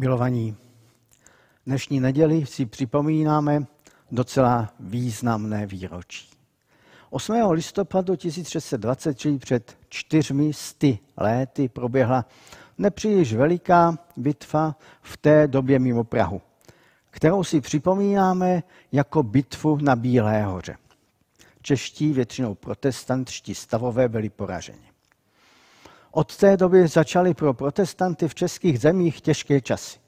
Milovaní, dnešní neděli si připomínáme docela významné výročí. 8. listopadu 1620, čili před čtyřmi sty léty, proběhla nepříliš veliká bitva v té době mimo Prahu, kterou si připomínáme jako bitvu na Bílé hoře. Čeští, většinou protestantští stavové byli poraženi. Od té doby začaly pro protestanty v českých zemích těžké časy.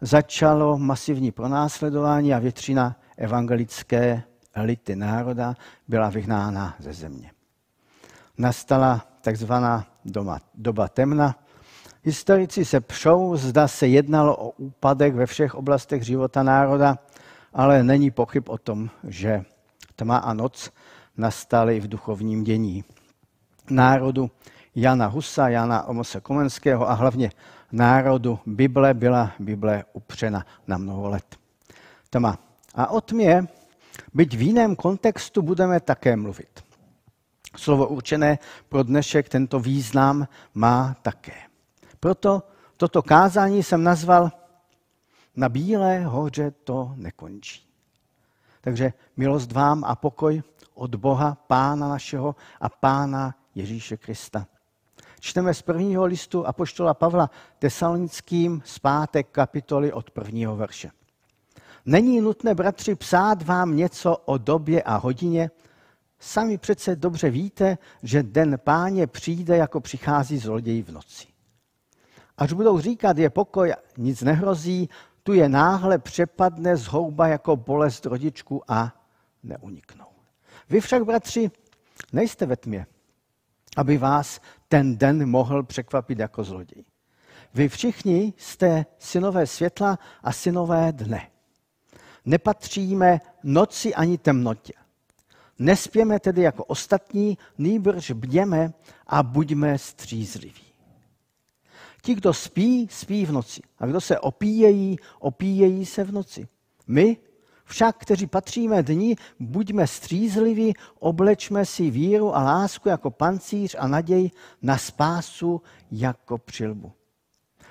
Začalo masivní pronásledování a většina evangelické elity národa byla vyhnána ze země. Nastala takzvaná doba, doba temna. Historici se přou, zda se jednalo o úpadek ve všech oblastech života národa, ale není pochyb o tom, že tma a noc nastaly v duchovním dění. Národu Jana Husa, Jana Omose Komenského a hlavně národu Bible byla Bible upřena na mnoho let. Tma. A o tmě, byť v jiném kontextu, budeme také mluvit. Slovo určené pro dnešek tento význam má také. Proto toto kázání jsem nazval Na bílé hoře to nekončí. Takže milost vám a pokoj od Boha, Pána našeho a Pána Ježíše Krista. Čteme z prvního listu Apoštola Pavla tesalonickým zpátek kapitoly od prvního verše. Není nutné, bratři, psát vám něco o době a hodině. Sami přece dobře víte, že den páně přijde, jako přichází zloděj v noci. Až budou říkat, je pokoj, nic nehrozí, tu je náhle přepadne zhouba jako bolest rodičku a neuniknou. Vy však, bratři, nejste ve tmě, aby vás ten den mohl překvapit jako zloděj. Vy všichni jste synové světla a synové dne. Nepatříme noci ani temnotě. Nespěme tedy jako ostatní, nýbrž bděme a buďme střízliví. Ti, kdo spí, spí v noci. A kdo se opíjejí, opíjejí se v noci. My, však, kteří patříme dní, buďme střízliví, oblečme si víru a lásku jako pancíř a naděj na spásu jako přilbu.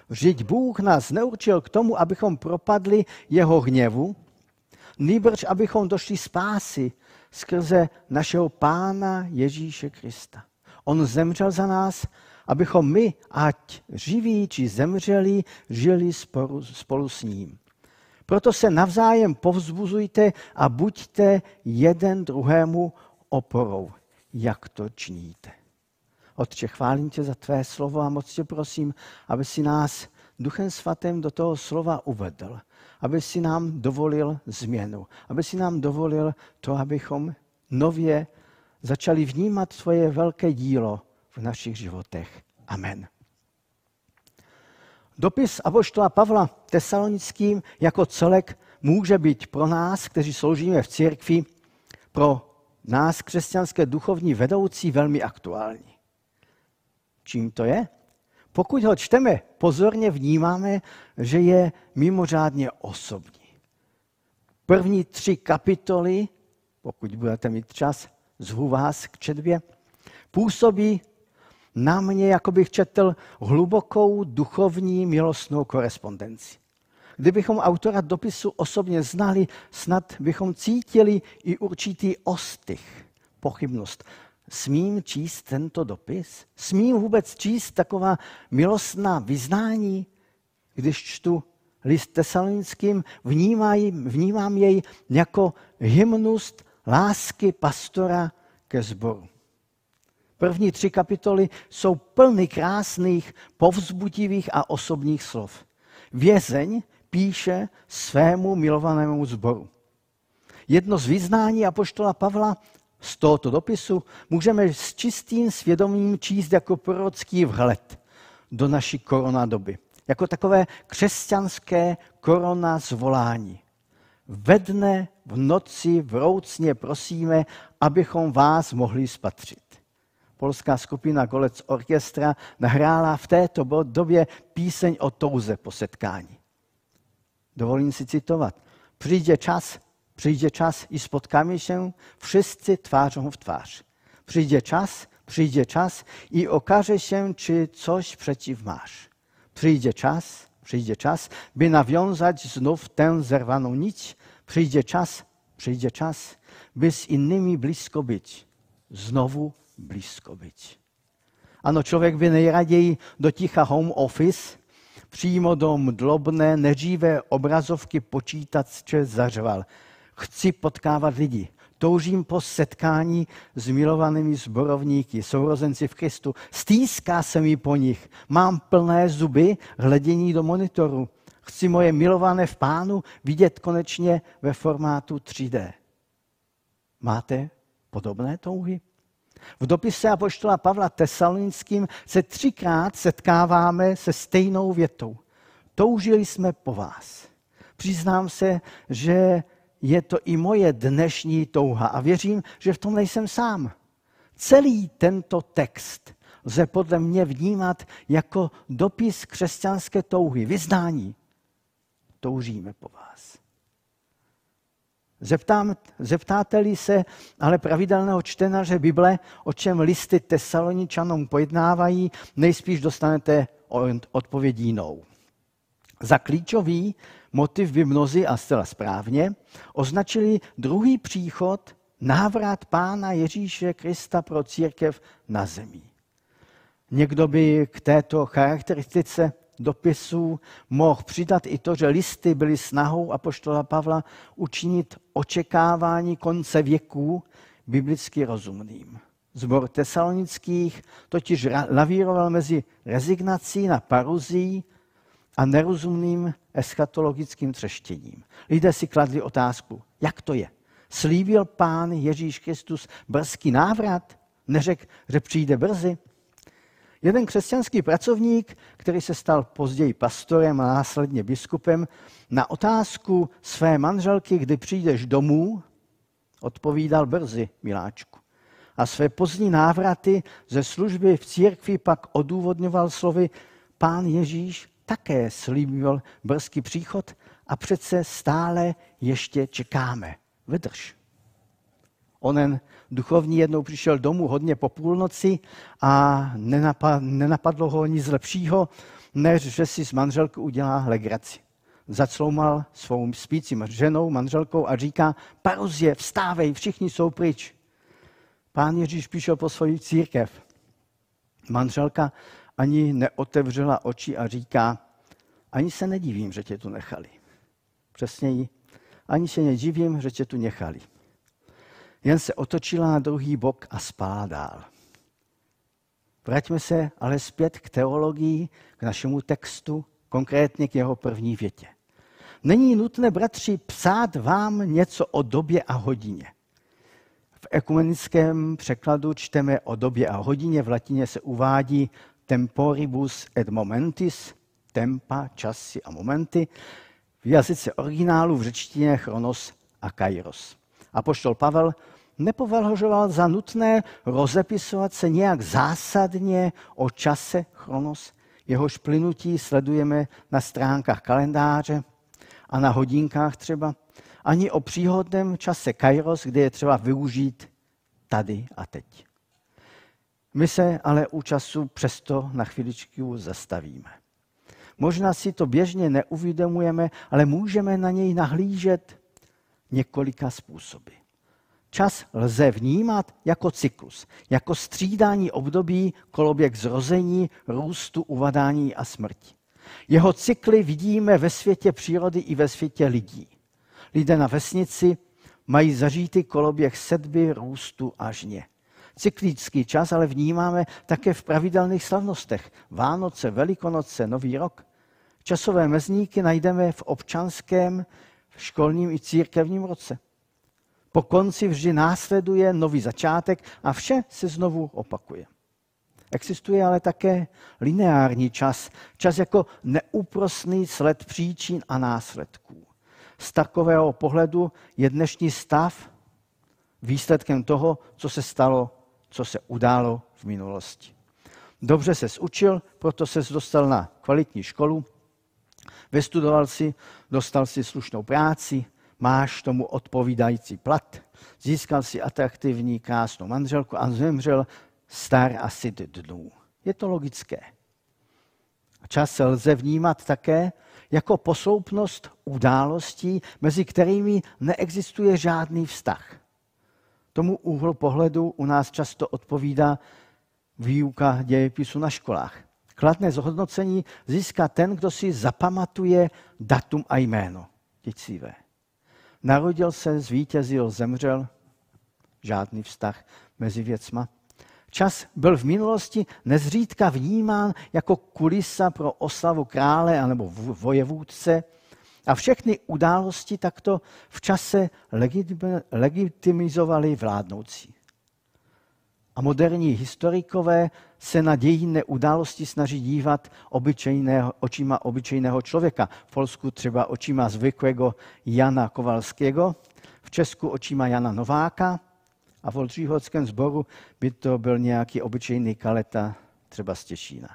Vždyť Bůh nás neurčil k tomu, abychom propadli jeho hněvu, nýbrž abychom došli spásy skrze našeho Pána Ježíše Krista. On zemřel za nás, abychom my, ať živí či zemřeli, žili spolu, spolu s ním. Proto se navzájem povzbuzujte a buďte jeden druhému oporou, jak to činíte. Otče, chválím tě za tvé slovo a moc tě prosím, aby si nás Duchem Svatým do toho slova uvedl, aby si nám dovolil změnu, aby si nám dovolil to, abychom nově začali vnímat tvoje velké dílo v našich životech. Amen. Dopis Apoštola Pavla tesalonickým jako celek může být pro nás, kteří sloužíme v církvi, pro nás, křesťanské duchovní vedoucí, velmi aktuální. Čím to je? Pokud ho čteme, pozorně vnímáme, že je mimořádně osobní. První tři kapitoly, pokud budete mít čas, zvu vás k četbě, působí na mě, jako bych četl hlubokou duchovní milostnou korespondenci. Kdybychom autora dopisu osobně znali, snad bychom cítili i určitý ostych, pochybnost. Smím číst tento dopis? Smím vůbec číst taková milostná vyznání? Když čtu list tesalonickým, vnímám jej jako hymnus lásky pastora ke sboru. První tři kapitoly jsou plny krásných, povzbudivých a osobních slov. Vězeň píše svému milovanému zboru. Jedno z vyznání apoštola Pavla z tohoto dopisu můžeme s čistým svědomím číst jako prorocký vhled do naší koronadoby. Jako takové křesťanské korona zvolání. Ve dne, v noci, vroucně prosíme, abychom vás mohli spatřit polská skupina Golec Orchestra nahrála v této době píseň o touze po setkání. Dovolím si citovat. Přijde čas, přijde čas i spotkáme się wszyscy twarzą w twarz. Przyjdzie czas, przyjdzie czas i okaże się, czy coś przeciw masz. Przyjdzie czas, přijde čas, by nawiązać znów tę zerwaną nić, przyjdzie czas, przyjdzie czas, by z innymi blisko być, znowu blisko być. Ano, člověk by nejraději do ticha home office, přímo do mdlobné, neživé obrazovky počítače zařval. Chci potkávat lidi. Toužím po setkání s milovanými zborovníky, sourozenci v Kristu. Stýská se mi po nich. Mám plné zuby hledění do monitoru. Chci moje milované v pánu vidět konečně ve formátu 3D. Máte podobné touhy? V dopise apoštola Pavla Tesalonickým se třikrát setkáváme se stejnou větou. Toužili jsme po vás. Přiznám se, že je to i moje dnešní touha a věřím, že v tom nejsem sám. Celý tento text lze podle mě vnímat jako dopis křesťanské touhy, vyznání. Toužíme po vás. Zeptám, zeptáte-li se ale pravidelného čtenaře Bible, o čem listy tesaloničanům pojednávají, nejspíš dostanete odpověď jinou. Za klíčový motiv by mnozí, a zcela správně, označili druhý příchod, návrat Pána Ježíše Krista pro církev na zemi. Někdo by k této charakteristice dopisů mohl přidat i to, že listy byly snahou apoštola Pavla učinit očekávání konce věků biblicky rozumným. Zbor tesalonických totiž lavíroval mezi rezignací na paruzí a nerozumným eschatologickým třeštěním. Lidé si kladli otázku, jak to je? Slíbil pán Ježíš Kristus brzký návrat? Neřekl, že přijde brzy? Jeden křesťanský pracovník, který se stal později pastorem a následně biskupem, na otázku své manželky, kdy přijdeš domů, odpovídal brzy, miláčku. A své pozdní návraty ze služby v církvi pak odůvodňoval slovy Pán Ježíš také slíbil brzký příchod a přece stále ještě čekáme. Vydrž. Onen duchovní jednou přišel domů hodně po půlnoci a nenapadlo ho nic lepšího, než že si s manželkou udělá legraci. Zacloumal svou spícím ženou, manželkou a říká, parozie, vstávej, všichni jsou pryč. Pán Ježíš přišel po svoji církev. Manželka ani neotevřela oči a říká, ani se nedivím, že tě tu nechali. Přesněji, ani se nedivím, že tě tu nechali. Jen se otočila na druhý bok a spala dál. Vraťme se ale zpět k teologii, k našemu textu, konkrétně k jeho první větě. Není nutné, bratři, psát vám něco o době a hodině. V ekumenickém překladu čteme o době a hodině, v latině se uvádí temporibus et momentis, tempa, časy a momenty, v jazyce originálu v řečtině chronos a kairos. A poštol Pavel nepovažoval za nutné rozepisovat se nějak zásadně o čase chronos, jehož plynutí sledujeme na stránkách kalendáře a na hodinkách třeba, ani o příhodném čase kairos, kde je třeba využít tady a teď. My se ale u času přesto na chviličku zastavíme. Možná si to běžně neuvědomujeme, ale můžeme na něj nahlížet několika způsoby. Čas lze vnímat jako cyklus, jako střídání období koloběh zrození, růstu, uvadání a smrti. Jeho cykly vidíme ve světě přírody i ve světě lidí. Lidé na vesnici mají zažítý koloběh sedby, růstu a žně. Cyklický čas ale vnímáme také v pravidelných slavnostech. Vánoce, Velikonoce, Nový rok. Časové mezníky najdeme v občanském, školním i církevním roce. Po konci vždy následuje nový začátek a vše se znovu opakuje. Existuje ale také lineární čas, čas jako neúprosný sled příčin a následků. Z takového pohledu je dnešní stav výsledkem toho, co se stalo co se událo v minulosti. Dobře se učil, proto se dostal na kvalitní školu, vystudoval si, dostal si slušnou práci, máš tomu odpovídající plat, získal si atraktivní, krásnou manželku a zemřel star asi dnů. Je to logické. Čas lze vnímat také jako posloupnost událostí, mezi kterými neexistuje žádný vztah. Tomu úhlu pohledu u nás často odpovídá výuka dějepisu na školách. Kladné zhodnocení získá ten, kdo si zapamatuje datum a jméno děcivé. Narodil se, zvítězil, zemřel, žádný vztah mezi věcma. Čas byl v minulosti nezřídka vnímán jako kulisa pro oslavu krále anebo vojevůdce a všechny události takto v čase legitimizovali vládnoucí. A moderní historikové se na dějinné události snaží dívat obyčejného, očima obyčejného člověka. V Polsku třeba očima zvyklého Jana Kovalského, v Česku očima Jana Nováka a v Oldřihodském sboru by to byl nějaký obyčejný kaleta, třeba z Těšína.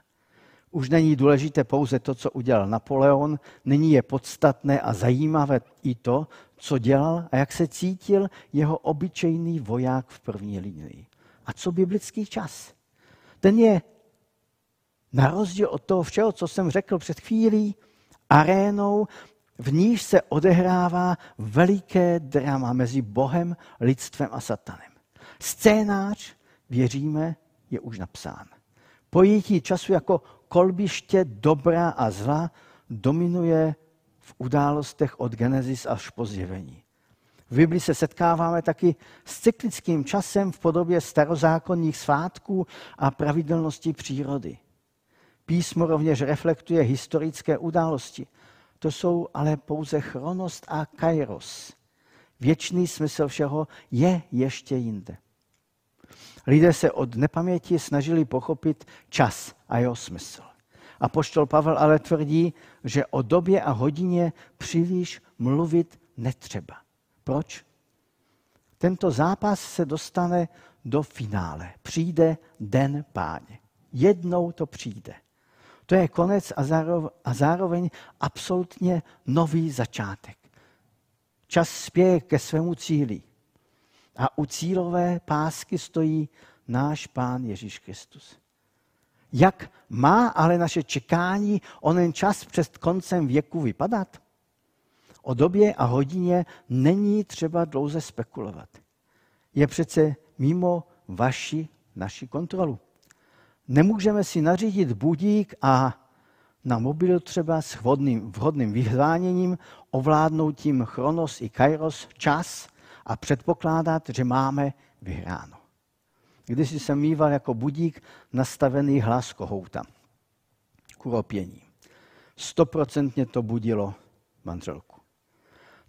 Už není důležité pouze to, co udělal Napoleon, nyní je podstatné a zajímavé i to, co dělal a jak se cítil jeho obyčejný voják v první linii. A co biblický čas? Ten je na rozdíl od toho všeho, co jsem řekl před chvílí, arénou, v níž se odehrává veliké drama mezi Bohem, lidstvem a satanem. Scénář, věříme, je už napsán. Pojetí času jako kolbiště dobra a zla dominuje v událostech od Genesis až po zjevení. V Bibli se setkáváme taky s cyklickým časem v podobě starozákonních svátků a pravidelnosti přírody. Písmo rovněž reflektuje historické události. To jsou ale pouze chronost a kairos. Věčný smysl všeho je ještě jinde. Lidé se od nepaměti snažili pochopit čas a jeho smysl. A poštol Pavel ale tvrdí, že o době a hodině příliš mluvit netřeba. Proč? Tento zápas se dostane do finále. Přijde den páně. Jednou to přijde. To je konec a zároveň, a zároveň absolutně nový začátek. Čas spěje ke svému cíli. A u cílové pásky stojí náš Pán Ježíš Kristus. Jak má ale naše čekání onen čas před koncem věku vypadat? O době a hodině není třeba dlouze spekulovat. Je přece mimo vaši, naši kontrolu. Nemůžeme si nařídit budík a na mobilu třeba s vhodným, vhodným vyhláněním ovládnout tím chronos i kairos čas a předpokládat, že máme vyhráno. Když jsem mýval jako budík nastavený hlas kohouta. Kuropění. Stoprocentně to budilo manželku.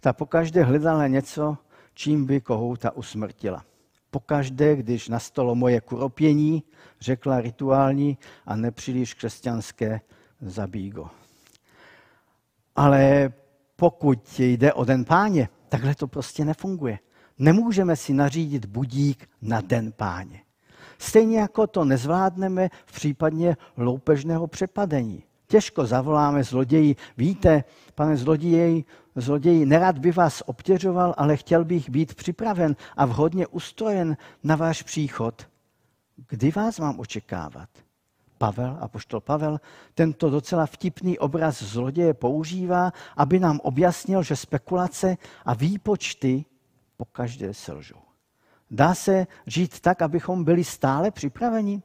Ta pokaždé hledala něco, čím by kohouta usmrtila. Pokaždé, když nastalo moje kuropění, řekla rituální a nepříliš křesťanské zabígo. Ale pokud jde o den páně, takhle to prostě nefunguje. Nemůžeme si nařídit budík na den páně. Stejně jako to nezvládneme v případě loupežného přepadení. Těžko zavoláme zloději. Víte, pane zloději, zloději, nerad by vás obtěžoval, ale chtěl bych být připraven a vhodně ustrojen na váš příchod. Kdy vás mám očekávat? Pavel, apoštol Pavel, tento docela vtipný obraz zloděje používá, aby nám objasnil, že spekulace a výpočty po každé selžou. Dá se žít tak, abychom byli stále připraveni?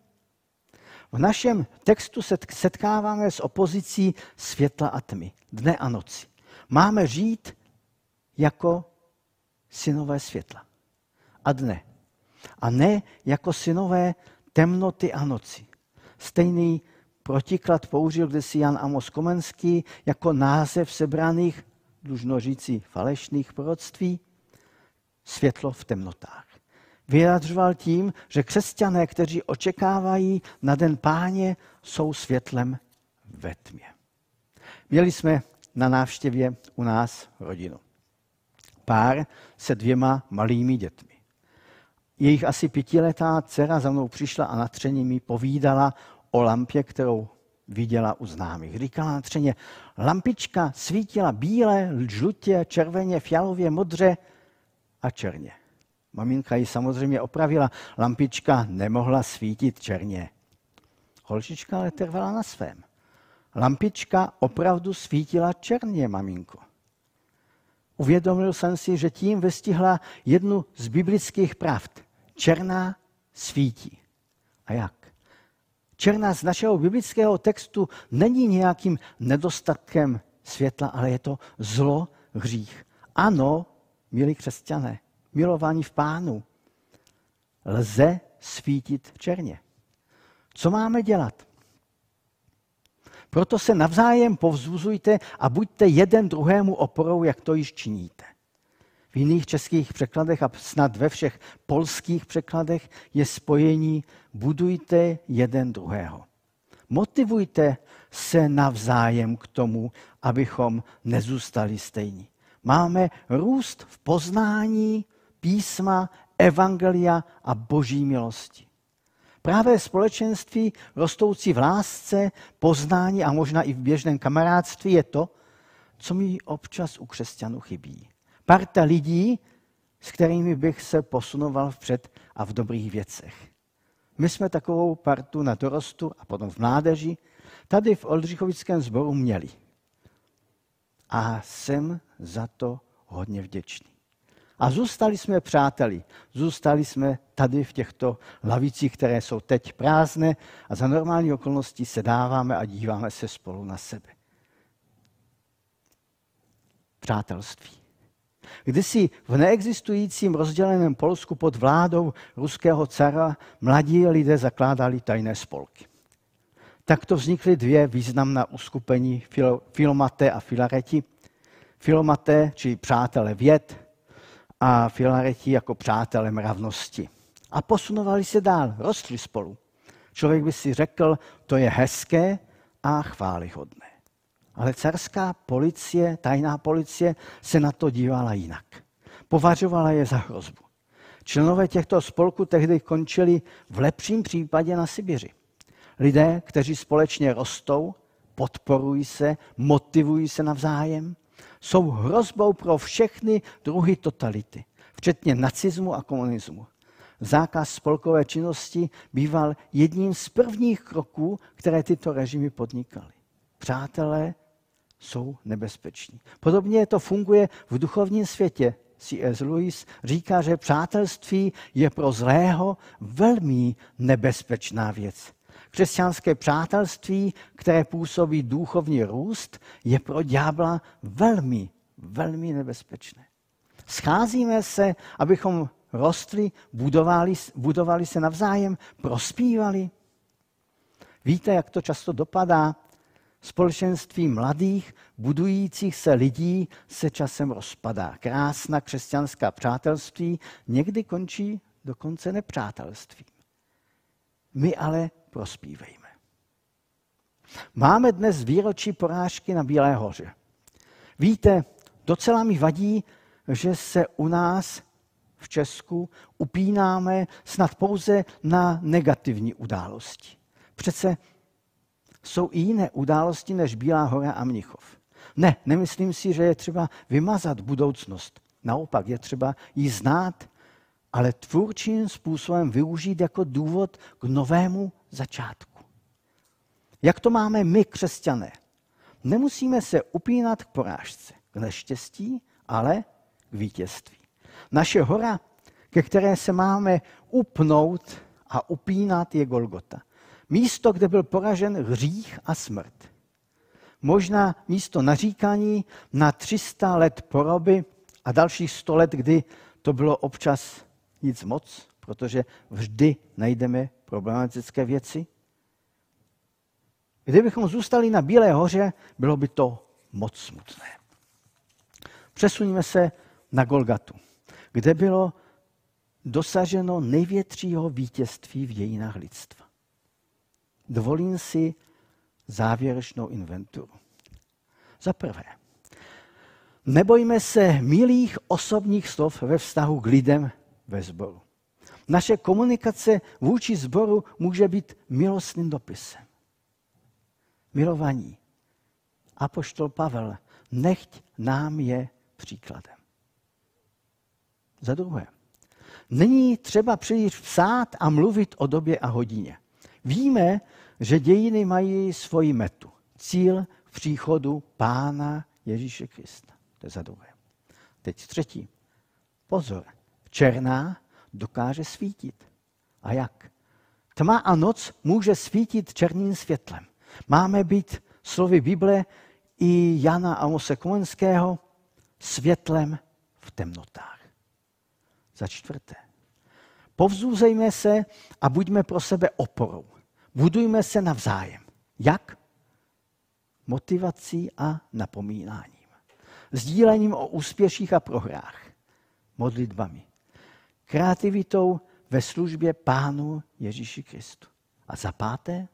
V našem textu se setkáváme s opozicí světla a tmy, dne a noci. Máme žít jako synové světla a dne. A ne jako synové temnoty a noci. Stejný protiklad použil kdysi Jan Amos Komenský jako název sebraných, dlužno říci falešných proroctví, světlo v temnotách vyjadřoval tím, že křesťané, kteří očekávají na den páně, jsou světlem ve tmě. Měli jsme na návštěvě u nás rodinu. Pár se dvěma malými dětmi. Jejich asi pětiletá dcera za mnou přišla a natřeně mi povídala o lampě, kterou viděla u známých. Říkala natřeně, lampička svítila bíle, žlutě, červeně, fialově, modře a černě. Maminka ji samozřejmě opravila. Lampička nemohla svítit černě. Holčička ale trvala na svém. lampička opravdu svítila černě, maminko. Uvědomil jsem si, že tím vystihla jednu z biblických pravd. Černá svítí. A jak? Černá z našeho biblického textu není nějakým nedostatkem světla, ale je to zlo, hřích. Ano, milí křesťané, milovaní v pánu, lze svítit černě. Co máme dělat? Proto se navzájem povzbuzujte a buďte jeden druhému oporou, jak to již činíte. V jiných českých překladech a snad ve všech polských překladech je spojení budujte jeden druhého. Motivujte se navzájem k tomu, abychom nezůstali stejní. Máme růst v poznání písma, evangelia a boží milosti. Právě společenství rostoucí v lásce, poznání a možná i v běžném kamarádství je to, co mi občas u křesťanů chybí. Parta lidí, s kterými bych se posunoval vpřed a v dobrých věcech. My jsme takovou partu na dorostu a potom v mládeži tady v Oldřichovickém sboru měli. A jsem za to hodně vděčný. A zůstali jsme přáteli. Zůstali jsme tady v těchto lavicích, které jsou teď prázdné a za normální okolností se dáváme a díváme se spolu na sebe. Přátelství. Kdysi v neexistujícím rozděleném Polsku pod vládou ruského cara mladí lidé zakládali tajné spolky. Takto vznikly dvě významná uskupení Filomaté a Filareti. Filomaté, či přátelé věd, a Filareti jako přátelé mravnosti. A posunovali se dál, rostli spolu. Člověk by si řekl, to je hezké a chválihodné. Ale carská policie, tajná policie se na to dívala jinak. Považovala je za hrozbu. Členové těchto spolků tehdy končili v lepším případě na Sibiři. Lidé, kteří společně rostou, podporují se, motivují se navzájem, jsou hrozbou pro všechny druhy totality, včetně nacismu a komunismu. Zákaz spolkové činnosti býval jedním z prvních kroků, které tyto režimy podnikaly. Přátelé jsou nebezpeční. Podobně to funguje v duchovním světě. C.S. Lewis říká, že přátelství je pro zlého velmi nebezpečná věc. Křesťanské přátelství, které působí duchovní růst, je pro ďábla velmi, velmi nebezpečné. Scházíme se, abychom rostli, budovali, budovali se navzájem, prospívali. Víte, jak to často dopadá? Společenství mladých, budujících se lidí se časem rozpadá. Krásná křesťanská přátelství někdy končí dokonce nepřátelství. My ale prospívejme. Máme dnes výročí porážky na Bílé hoře. Víte, docela mi vadí, že se u nás v Česku upínáme snad pouze na negativní události. Přece jsou i jiné události než Bílá hora a Mnichov. Ne, nemyslím si, že je třeba vymazat budoucnost. Naopak je třeba ji znát, ale tvůrčím způsobem využít jako důvod k novému začátku. Jak to máme my, křesťané? Nemusíme se upínat k porážce, k neštěstí, ale k vítězství. Naše hora, ke které se máme upnout a upínat, je Golgota. Místo, kde byl poražen hřích a smrt. Možná místo naříkání na 300 let poroby a dalších 100 let, kdy to bylo občas nic moc, protože vždy najdeme problematické věci. Kdybychom zůstali na Bílé hoře, bylo by to moc smutné. Přesuníme se na Golgatu, kde bylo dosaženo největšího vítězství v dějinách lidstva. Dovolím si závěrečnou inventuru. Za prvé, nebojme se milých osobních slov ve vztahu k lidem ve sboru. Naše komunikace vůči sboru může být milostným dopisem. Milovaní. Apoštol Pavel, nechť nám je příkladem. Za druhé, není třeba příliš psát a mluvit o době a hodině. Víme, že dějiny mají svoji metu. cíl v příchodu Pána Ježíše Krista. To je za druhé. Teď třetí. Pozor. Černá dokáže svítit. A jak? Tma a noc může svítit černým světlem. Máme být slovy Bible i Jana Amose Komenského světlem v temnotách. Za čtvrté. Povzůzejme se a buďme pro sebe oporou. Budujme se navzájem. Jak? Motivací a napomínáním. Sdílením o úspěších a prohrách. Modlitbami. Kreativitou ve službě Pánu Ježíši Kristu. A za páté?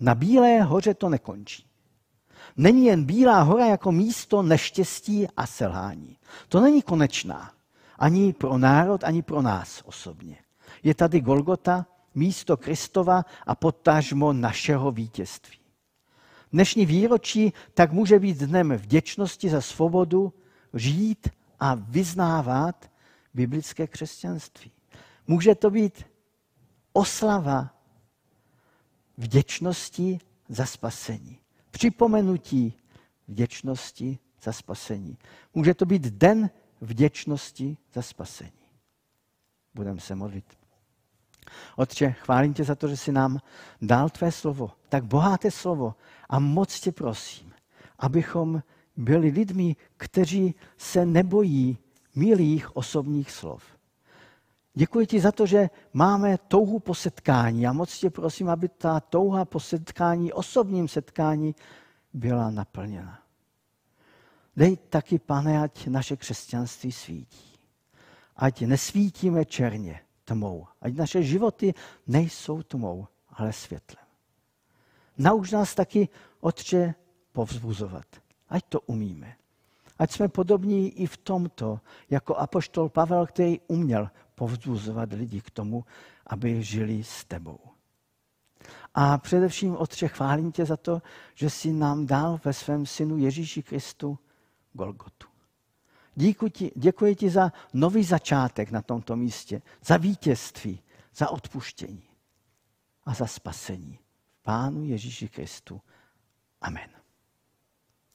Na Bílé hoře to nekončí. Není jen Bílá hora jako místo neštěstí a selhání. To není konečná. Ani pro národ, ani pro nás osobně. Je tady Golgota, místo Kristova a potažmo našeho vítězství. Dnešní výročí tak může být dnem vděčnosti za svobodu, žít a vyznávat biblické křesťanství. Může to být oslava vděčnosti za spasení. Připomenutí vděčnosti za spasení. Může to být den vděčnosti za spasení. Budeme se modlit. Otče, chválím tě za to, že jsi nám dal tvé slovo, tak bohaté slovo a moc tě prosím, abychom byli lidmi, kteří se nebojí milých osobních slov. Děkuji ti za to, že máme touhu po setkání a moc tě prosím, aby ta touha po setkání, osobním setkání byla naplněna. Dej taky, pane, ať naše křesťanství svítí. Ať nesvítíme černě, tmou. Ať naše životy nejsou tmou, ale světlem. Nauč nás taky, Otče, povzbuzovat. Ať to umíme. Ať jsme podobní i v tomto, jako apoštol Pavel, který uměl povzbuzovat lidi k tomu, aby žili s tebou. A především, Otče, chválím tě za to, že jsi nám dal ve svém synu Ježíši Kristu Golgotu. Ti, děkuji ti za nový začátek na tomto místě, za vítězství, za odpuštění a za spasení. Pánu Ježíši Kristu. Amen.